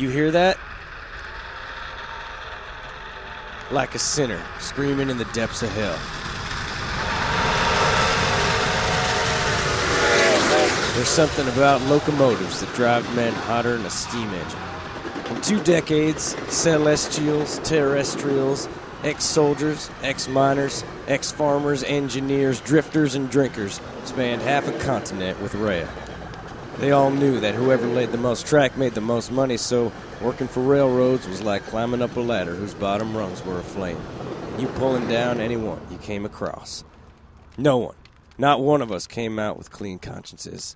You hear that? Like a sinner screaming in the depths of hell. There's something about locomotives that drive men hotter than a steam engine. In two decades, celestials, terrestrials, ex soldiers, ex miners, ex farmers, engineers, drifters, and drinkers spanned half a continent with rail. They all knew that whoever laid the most track made the most money, so working for railroads was like climbing up a ladder whose bottom rungs were aflame. You pulling down anyone you came across. No one, not one of us, came out with clean consciences.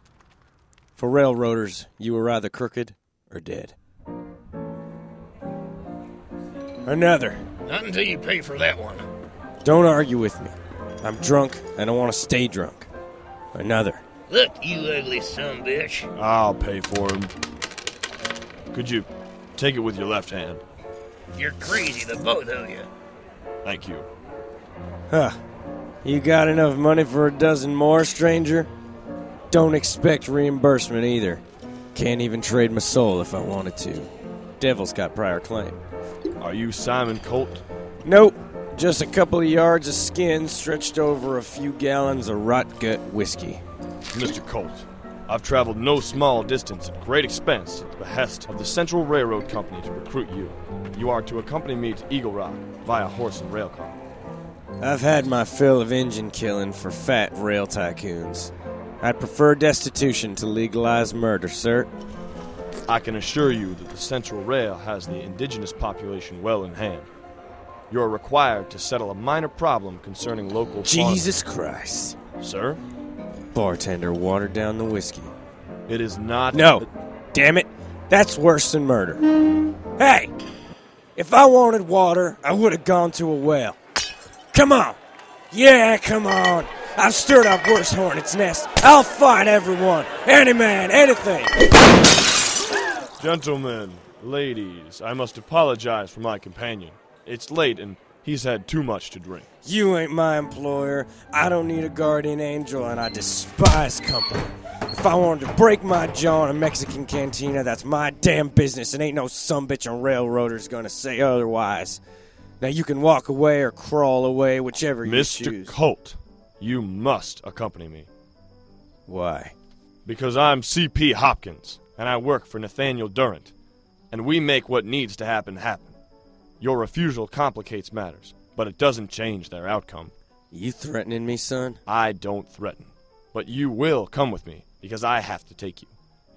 For railroaders, you were either crooked or dead. Another. Not until you pay for that one. Don't argue with me. I'm drunk and I want to stay drunk. Another. Look, you ugly son bitch. I'll pay for him. Could you take it with your left hand? You're crazy, the both of you. Thank you. Huh. You got enough money for a dozen more, stranger? Don't expect reimbursement either. Can't even trade my soul if I wanted to. Devil's got prior claim. Are you Simon Colt? Nope. Just a couple of yards of skin stretched over a few gallons of rot gut whiskey. Mr. Colt, I've traveled no small distance at great expense at the behest of the Central Railroad Company to recruit you. You are to accompany me to Eagle Rock via horse and rail car. I've had my fill of engine killing for fat rail tycoons. I'd prefer destitution to legalized murder, sir. I can assure you that the Central Rail has the indigenous population well in hand. You are required to settle a minor problem concerning local. Jesus Christ. Sir, Bartender watered down the whiskey. it is not. No. Damn it. That's worse than murder. Hey! If I wanted water, I would have gone to a well. Come on! Yeah, come on! I've stirred up worse hornets' nests. I'll fight everyone! Any man, anything! Gentlemen, ladies, I must apologize for my companion. It's late and he's had too much to drink. You ain't my employer. I don't need a guardian angel, and I despise company. If I wanted to break my jaw in a Mexican cantina, that's my damn business, and ain't no sumbitch on railroaders gonna say otherwise. Now you can walk away or crawl away, whichever you Mr. choose. Mr. Colt, you must accompany me. Why? Because I'm C.P. Hopkins, and I work for Nathaniel Durant, and we make what needs to happen happen. Your refusal complicates matters, but it doesn't change their outcome. You threatening me, son? I don't threaten, but you will come with me because I have to take you.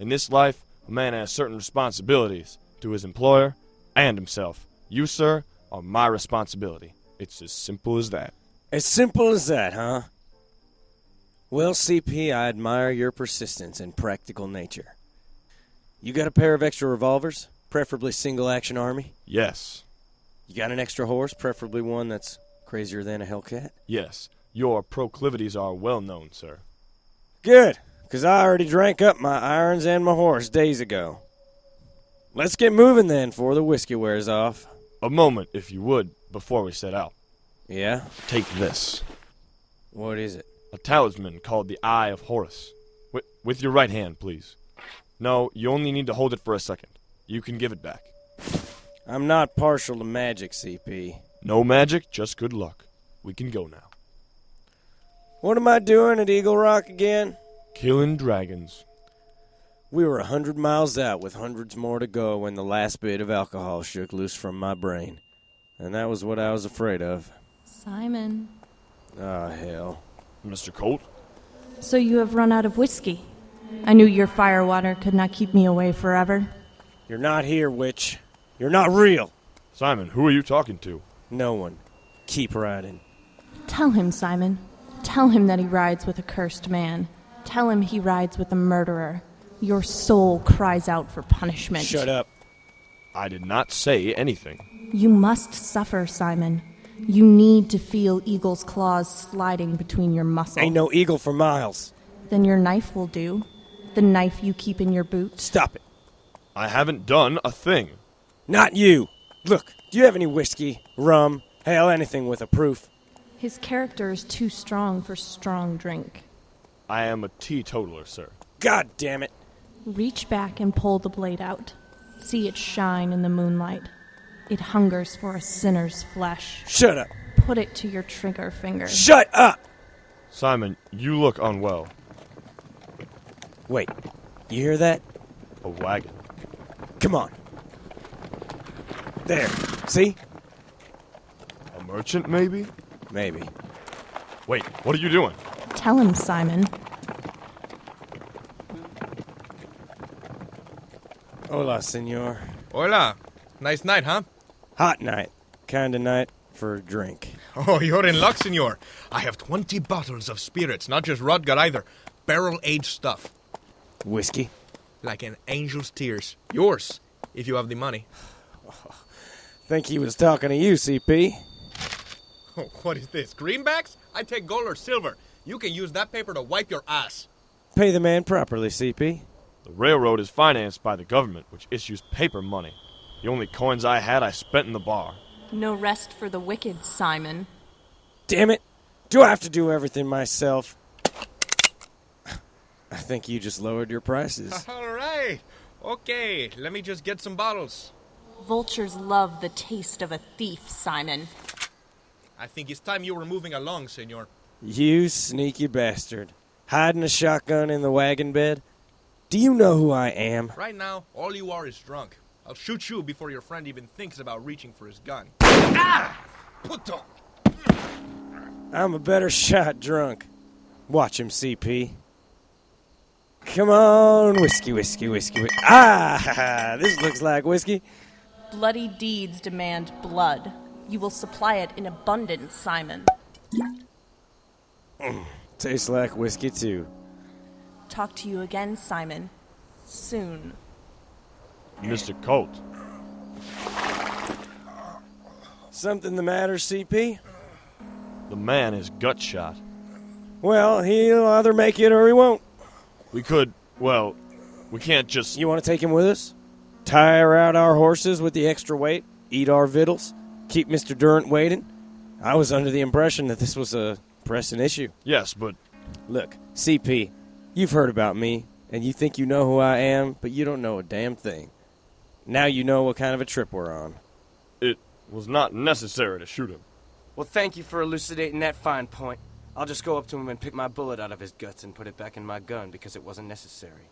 In this life, a man has certain responsibilities to his employer and himself. You, sir, are my responsibility. It's as simple as that. As simple as that, huh? Well, CP, I admire your persistence and practical nature. You got a pair of extra revolvers? Preferably single action army? Yes, You got an extra horse, preferably one that's crazier than a Hellcat? yes, your proclivities are well known, sir. Good, because I already drank up my irons and my horse days ago. Let's get moving then, before the whiskey wears off. A moment, if you would, before we set out. Yeah? Take this. What is it? A talisman called the Eye of Horus. With, with your right hand, please. No, you only need to hold it for a second. You can give it back. I'm not partial to magic, CP. No magic, just good luck. We can go now. What am I doing at Eagle Rock again? Killing dragons. We were a hundred miles out with hundreds more to go when the last bit of alcohol shook loose from my brain. And that was what I was afraid of. Simon. Ah, hell. Mr. Colt? So you have run out of whiskey. I knew your firewater could not keep me away forever. You're not here, witch. You're not real. Simon, who are you talking to? No one. Keep riding. Tell him, Simon. Tell him that he rides with a cursed man. Tell him he rides with a murderer. Your soul cries out for punishment. Shut up. I did not say anything. You must suffer, Simon. You need to feel Eagle's claws sliding between your muscles. Ain't no eagle for miles. Then your knife will do. The knife you keep in your boot. Stop it. I haven't done a thing. Not you. Look, do you have any whiskey, rum, hell, anything with a proof? His character is too strong for strong drink. I am a teetotaler, sir. God damn it. Reach back and pull the blade out. See it shine in the moonlight. It hungers for a sinner's flesh. Shut up. Put it to your trigger finger. Shut up! Simon, you look unwell. Wait, you hear that? A wagon. Come on. There. See? A merchant, maybe? Maybe. Wait, what are you doing? Tell him, Simon. Hola, senor. Hola. Nice night, huh? Hot night. Kind of night for a drink. Oh, you're in luck, senor. I have 20 bottles of spirits, not just rot gut either. Barrel aged stuff. Whiskey? Like an angel's tears. Yours, if you have the money. Oh, Think he was talking to you, CP. Oh, what is this? Greenbacks? I take gold or silver. You can use that paper to wipe your ass. Pay the man properly, CP. The railroad is financed by the government, which issues paper money. The only coins I had, I spent in the bar. No rest for the wicked, Simon. Damn it! Do I have to do everything myself? I think you just lowered your prices. All right. Okay, let me just get some bottles. Vultures love the taste of a thief, Simon. I think it's time you were moving along, senor. You sneaky bastard. Hiding a shotgun in the wagon bed? Do you know who I am? Right now, all you are is drunk. I'll shoot you before your friend even thinks about reaching for his gun. Ah! Puto! I'm a better shot drunk. Watch him, CP. Come on, whiskey, whiskey, whiskey, whiskey. Ah, this looks like whiskey. Bloody deeds demand blood. You will supply it in abundance, Simon. Tastes like whiskey, too. Talk to you again, Simon. Soon. Mr. Colt, Something the matter, CP? the man is gut shot. Well, he'll either make it or he won't. We could, well, we can't just. You want to take him with us? Tire out our horses with the extra weight? Eat our victuals? Keep Mr. Durant waiting? I was under the impression that this was a pressing issue. Yes, but Look, CP, you've heard about me, and you think you know who I am, but you don't know a damn thing. Now you know what kind of a trip we're on. it was not necessary to shoot him. Well, thank you for elucidating that fine point. I'll just go up to him and pick my bullet out of his guts and put it back in my gun because it wasn't necessary.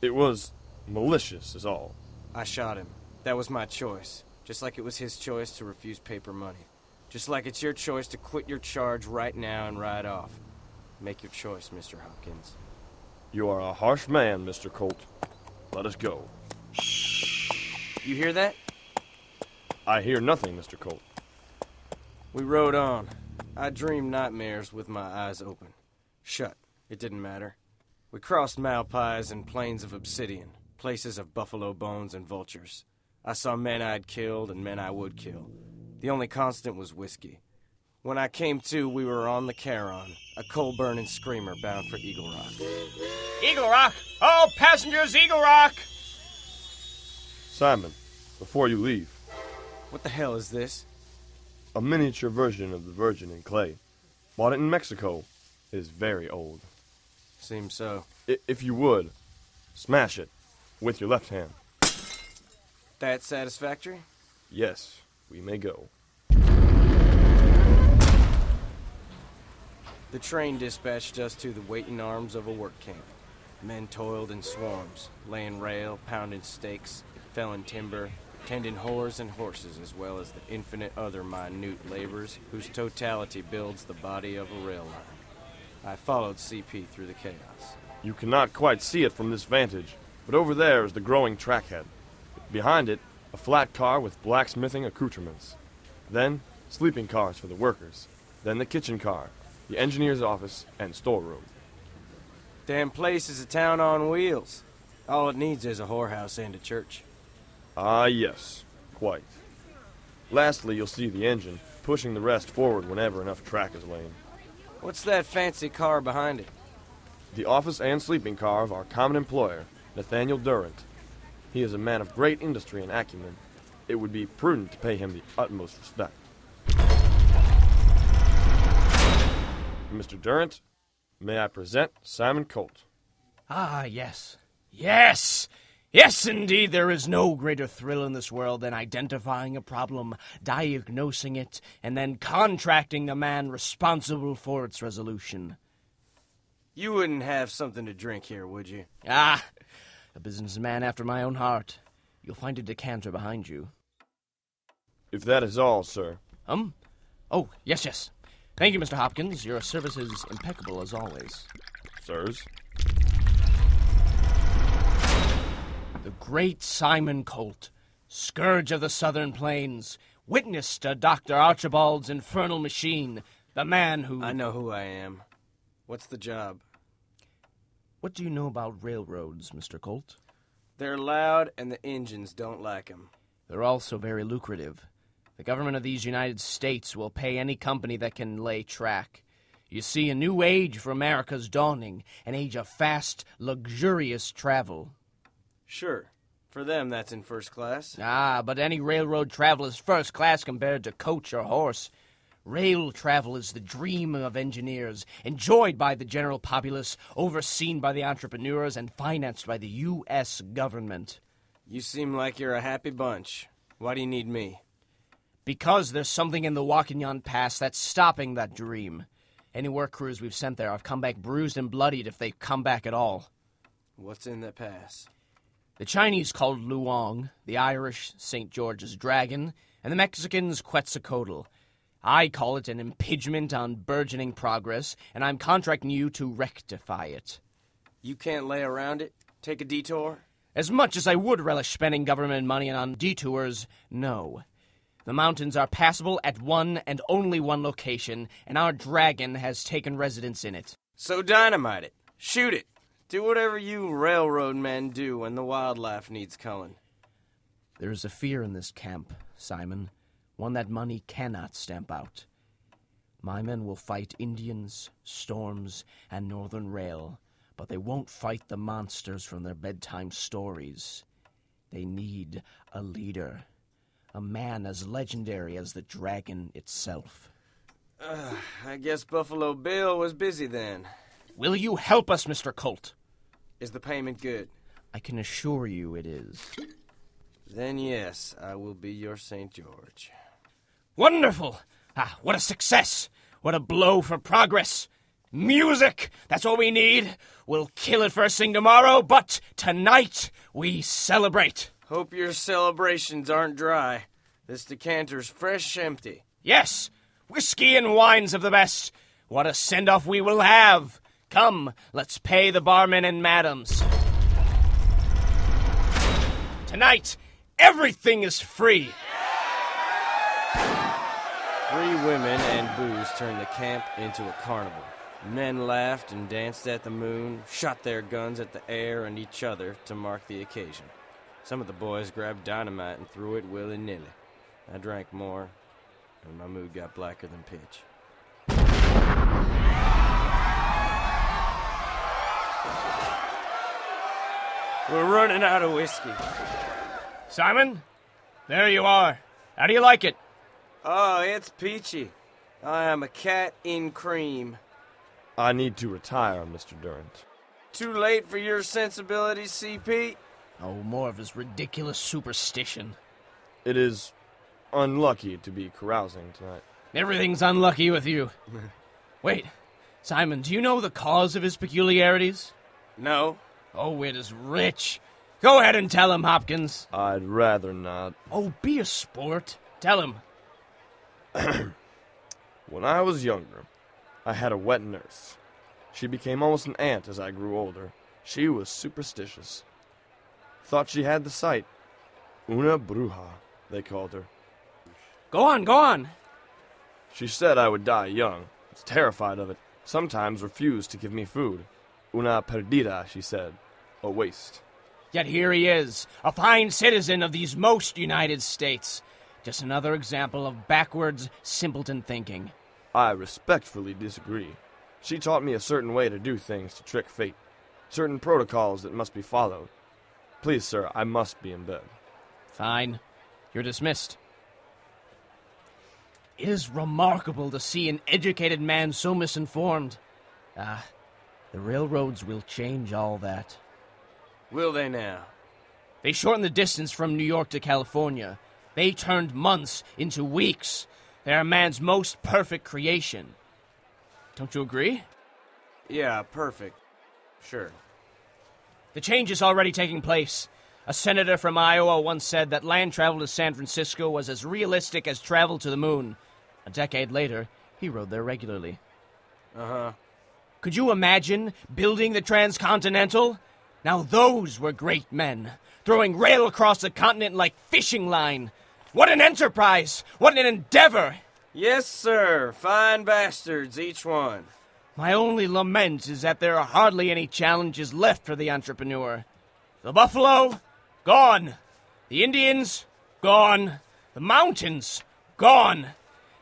It was malicious, is all. I shot him. That was my choice. Just like it was his choice to refuse paper money. Just like it's your choice to quit your charge right now and ride off. Make your choice, Mr. Hopkins. You are a harsh man, Mr. Colt. Let us go. You hear that? I hear nothing, Mr. Colt. We rode on. I dreamed nightmares with my eyes open. Shut. It didn't matter. We crossed malpais and plains of obsidian, places of buffalo bones and vultures. I saw men I'd killed and men I would kill. The only constant was whiskey. When I came to, we were on the Charon, a coal burning screamer bound for Eagle Rock. Eagle Rock! All passengers, Eagle Rock! Simon, before you leave, What the hell is this? a miniature version of the Virgin in clay. Bought it in Mexico. It is very old. Seems so. I- if you would, smash it with your left hand. That satisfactory? Yes, we may go. The train dispatched us to the waiting arms of a work camp. Men toiled in swarms, laying rail, pounding stakes, felling timber, tending whores and horses, as well as the infinite other minute labors whose totality builds the body of a rail line. I followed CP through the chaos. You cannot quite see it from this vantage, but over there is the growing trackhead. Behind it, a flat car with blacksmithing accoutrements. Then, sleeping cars for the workers. Then the kitchen car, the engineer's office, and storeroom. Damn place is a town on wheels. All it needs is a whorehouse and a church. Ah, yes, quite. Lastly, you'll see the engine, pushing the rest forward whenever enough track is laid. What's that fancy car behind it? The office and sleeping car of our common employer, Nathaniel Durant. He is a man of great industry and acumen. It would be prudent to pay him the utmost respect. Mr. Durant, may I present Simon Colt? Ah, yes. Yes! Yes, indeed, there is no greater thrill in this world than identifying a problem, diagnosing it, and then contracting the man responsible for its resolution. You wouldn't have something to drink here, would you? Ah, a businessman after my own heart. You'll find a decanter behind you. If that is all, sir. Um? Oh, yes, yes. Thank you, Mr. Hopkins. Your service is impeccable as always. Sirs? The great Simon Colt, scourge of the southern plains, witness to Dr. Archibald's infernal machine, the man who. I know who I am. What's the job? What do you know about railroads, Mr. Colt? They're loud and the engines don't like 'em. They're also very lucrative. The government of these United States will pay any company that can lay track. You see, a new age for America's dawning, an age of fast, luxurious travel. Sure. For them, that's in first class. Ah, but any railroad travel is first class compared to coach or horse. Rail travel is the dream of engineers, enjoyed by the general populace, overseen by the entrepreneurs, and financed by the U.S. government. You seem like you're a happy bunch. Why do you need me? Because there's something in the Wakinyan Pass that's stopping that dream. Any work crews we've sent there have come back bruised and bloodied if they come back at all. What's in that pass? The Chinese called Luong, the Irish St. George's Dragon, and the Mexicans Quetzalcoatl. I call it an impingement on burgeoning progress, and I'm contracting you to rectify it. You can't lay around it? Take a detour? As much as I would relish spending government money on detours, no. The mountains are passable at one and only one location, and our dragon has taken residence in it. So dynamite it. Shoot it. Do whatever you railroad men do when the wildlife needs culling. There is a fear in this camp, Simon, one that money cannot stamp out. My men will fight Indians, storms, and Northern Rail, but they won't fight the monsters from their bedtime stories. They need a leader, a man as legendary as the dragon itself. Uh, I guess Buffalo Bill was busy then. Will you help us, Mr. Colt? Is the payment good? I can assure you it is. Then yes, I will be your St. George. Wonderful! Ah, what a success! What a blow for progress! Music! That's all we need. We'll kill it first thing tomorrow, but tonight we celebrate. Hope your celebrations aren't dry. This decanter's fresh empty. Yes, whiskey and wines of the best. What a send off we will have! Come, let's pay the barmen and madams. Tonight, everything is free. Free women and booze turned the camp into a carnival. Men laughed and danced at the moon, shot their guns at the air and each other to mark the occasion. Some of the boys grabbed dynamite and threw it willy nilly. I drank more, and my mood got blacker than pitch. We're running out of whiskey. Simon, there you are. How do you like it? Oh, it's peachy. I am a cat in cream. I need to retire, Mr. Durant. Too late for your sensibilities, CP? Oh, more of his ridiculous superstition. It is unlucky to be carousing tonight. Everything's unlucky with you. Wait, Simon, do you know the cause of his peculiarities? No. Oh, it is rich. Go ahead and tell him, Hopkins. I'd rather not. Oh, be a sport. Tell him. When I was younger, I had a wet nurse. She became almost an aunt as I grew older. She was superstitious. Thought she had the sight. Una bruja, they called her. Go on, go on. She said I would die young. Was terrified of it. Sometimes refused to give me food. Una perdida, she said. A waste. Yet here he is, a fine citizen of these most United States. Just another example of backwards, simpleton thinking. I respectfully disagree. She taught me a certain way to do things to trick fate, certain protocols that must be followed. Please, sir, I must be in bed. Fine. You're dismissed. It is remarkable to see an educated man so misinformed. Ah, the railroads will change all that. Will they now? They shorten the distance from New York to California. They turned months into weeks. They are man's most perfect creation. Don't you agree? Yeah, perfect. Sure. The change is already taking place. A senator from Iowa once said that land travel to San Francisco was as realistic as travel to the moon. A decade later, he rode there regularly. Uh huh. Could you imagine building the Transcontinental? Now those were great men, throwing rail across the continent like fishing line. What an enterprise! What an endeavor! Yes, sir. Fine bastards, each one. My only lament is that there are hardly any challenges left for the entrepreneur. The buffalo, gone. The Indians, gone. The mountains, gone.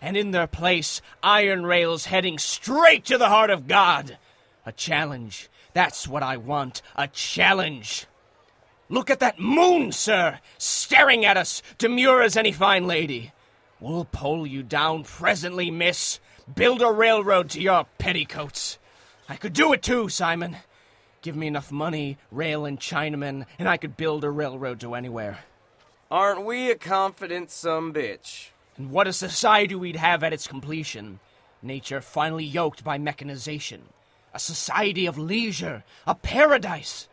And in their place, iron rails heading straight to the heart of God. A challenge. That's what I want. A challenge. Look at that moon, sir, staring at us, demure as any fine lady. We'll pull you down presently, miss. Build a railroad to your petticoats. I could do it too, Simon. Give me enough money, rail, and Chinamen, and I could build a railroad to anywhere. Aren't we a confident some bitch? And what a society we'd have at its completion. Nature finally yoked by mechanization. A society of leisure. A paradise.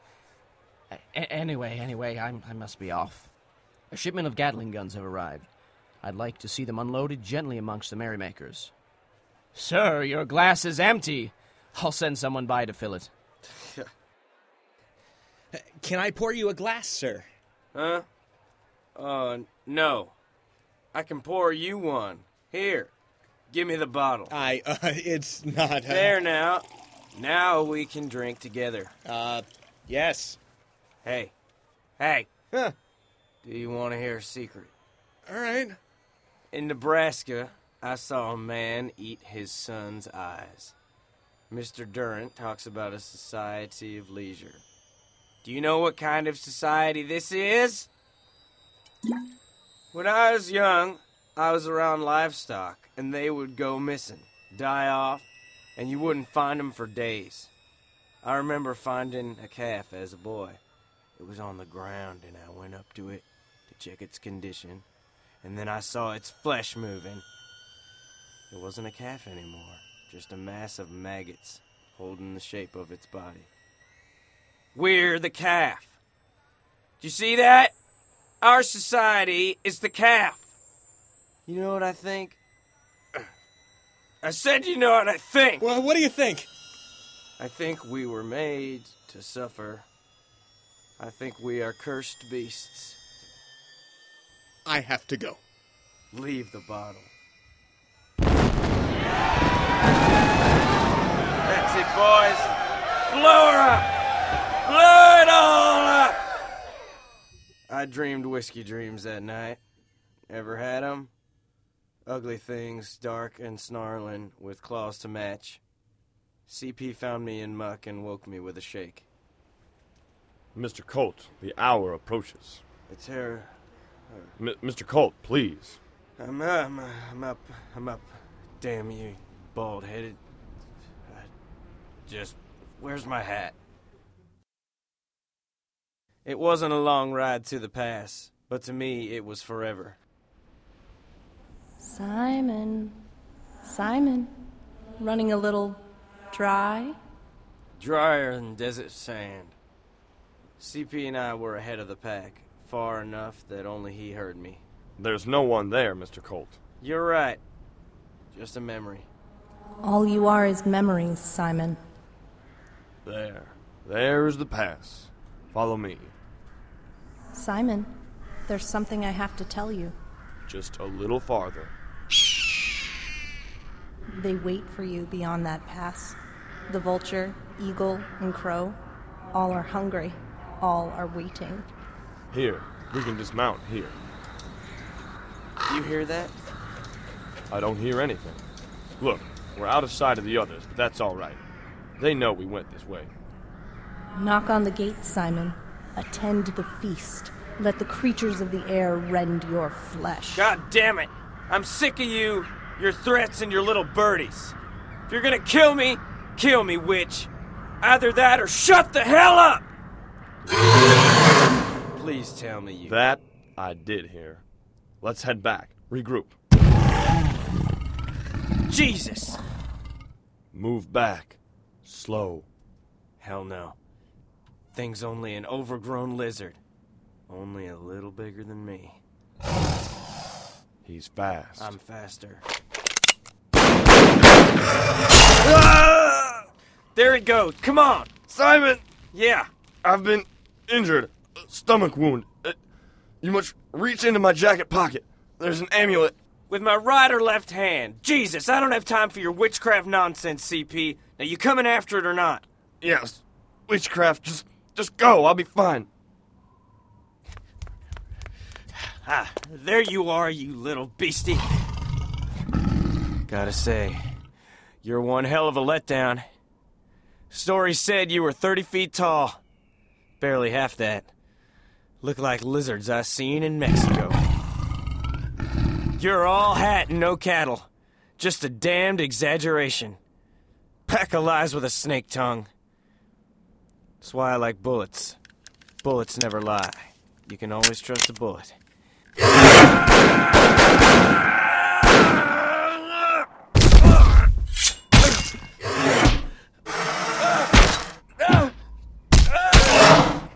A- anyway, anyway, I'm, I must be off. A shipment of Gatling guns have arrived. I'd like to see them unloaded gently amongst the merrymakers. Sir, your glass is empty. I'll send someone by to fill it. Can I pour you a glass, sir? Huh? Uh, no. I can pour you one. Here. Give me the bottle. I, uh, it's not. Uh, There now. Now we can drink together. Uh, yes. Hey. Hey. Huh. Do you want to hear a secret? All right. In Nebraska, I saw a man eat his son's eyes. Mr. Durant talks about a society of leisure. Do you know what kind of society this is? When I was young, I was around livestock, and they would go missing, die off, and you wouldn't find them for days. I remember finding a calf as a boy. It was on the ground, and I went up to it to check its condition, and then I saw its flesh moving. It wasn't a calf anymore, just a mass of maggots holding the shape of its body. We're the calf. Do you see that? Our society is the calf. You know what I think? I said you know what I think. Well, what do you think? I think we were made to suffer. I think we are cursed beasts. I have to go. Leave the bottle. That's it, boys. Blow her up! Blow it all up! I dreamed whiskey dreams that night. Ever had 'em? Ugly things, dark and snarling, with claws to match. CP found me in muck and woke me with a shake. Mr. Colt, the hour approaches. It's her. M- Mr. Colt, please. I'm, uh, I'm, uh, I'm up. I'm up. Damn you, bald headed. Just, where's my hat? It wasn't a long ride to the pass, but to me it was forever. Simon. Simon. Running a little dry? Drier than desert sand. CP and I were ahead of the pack, far enough that only he heard me. There's no one there, Mr. Colt. You're right. Just a memory. All you are is memories, Simon. There. There's the pass. Follow me. Simon, there's something I have to tell you. Just a little farther. They wait for you beyond that pass. The vulture, eagle, and crow, all are hungry. All are waiting. Here. We can dismount here. Do you hear that? I don't hear anything. Look, we're out of sight of the others, but that's all right. They know we went this way. Knock on the gate, Simon. Attend the feast. Let the creatures of the air rend your flesh. God damn it! I'm sick of you, your threats, and your little birdies. If you're gonna kill me, kill me, witch. Either that or shut the hell up! Please tell me you. That I did hear. Let's head back. Regroup. Jesus! Move back. Slow. Hell no. Thing's only an overgrown lizard. Only a little bigger than me. He's fast. I'm faster. Ah! There he goes. Come on. Simon! Yeah. I've been injured. A stomach wound. Uh, You must reach into my jacket pocket. There's an amulet. With my right or left hand. Jesus, I don't have time for your witchcraft nonsense, CP. Now, you coming after it or not? Yes. Witchcraft. Just just go. I'll be fine. Ah, there you are, you little beastie. Gotta say, you're one hell of a letdown. Story said you were 30 feet tall. Barely half that. Look like lizards I seen in Mexico. You're all hat and no cattle. Just a damned exaggeration. Pack of lies with a snake tongue. That's why I like bullets. Bullets never lie. You can always trust a bullet.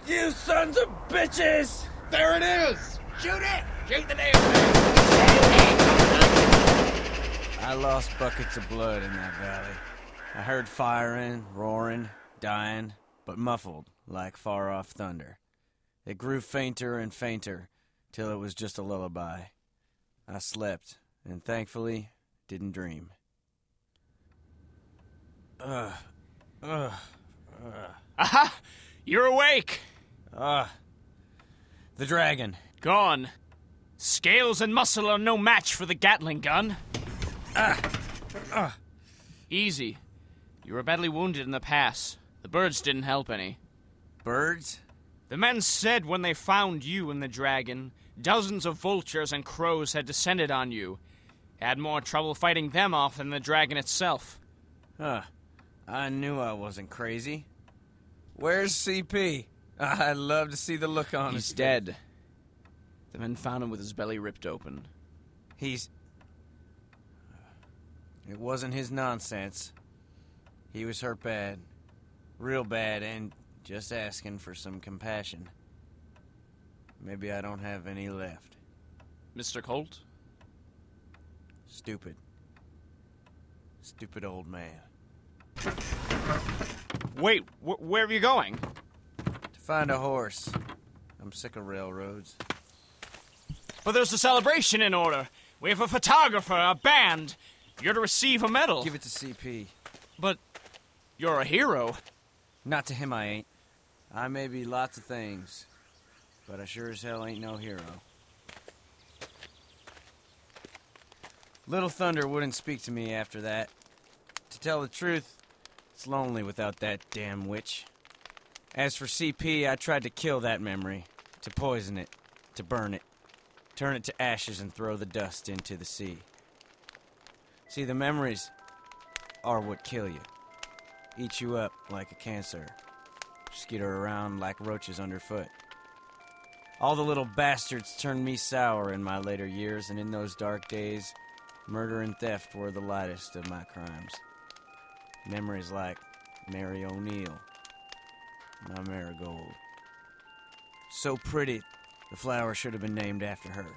You sons of bitches! There it is! Shoot it! Shoot the damn I lost buckets of blood in that valley. I heard firing, roaring, dying, but muffled like far off thunder. It grew fainter and fainter till it was just a lullaby. I slept, and thankfully didn't dream. Ugh. Ugh. Ugh. Aha! You're awake! Ah. The dragon. Gone. Scales and muscle are no match for the Gatling gun. Ah. Ah. Easy. You were badly wounded in the pass. The birds didn't help any. Birds? The men said when they found you and the dragon, dozens of vultures and crows had descended on you. Had more trouble fighting them off than the dragon itself. Huh. I knew I wasn't crazy. Where's CP? I'd love to see the look on He's his dead. The men found him with his belly ripped open. He's. It wasn't his nonsense. He was hurt bad. Real bad, and just asking for some compassion. Maybe I don't have any left. Mr. Colt? Stupid. Stupid old man. Wait, wh- where are you going? Find a horse. I'm sick of railroads. But there's a celebration in order. We have a photographer, a band. You're to receive a medal. Give it to CP. But you're a hero. Not to him, I ain't. I may be lots of things, but I sure as hell ain't no hero. Little Thunder wouldn't speak to me after that. To tell the truth, it's lonely without that damn witch. As for CP, I tried to kill that memory, to poison it, to burn it, turn it to ashes and throw the dust into the sea. See, the memories are what kill you eat you up like a cancer, skitter around like roaches underfoot. All the little bastards turned me sour in my later years, and in those dark days, murder and theft were the lightest of my crimes. Memories like Mary O'Neill, my marigold. So pretty, the flower should have been named after her.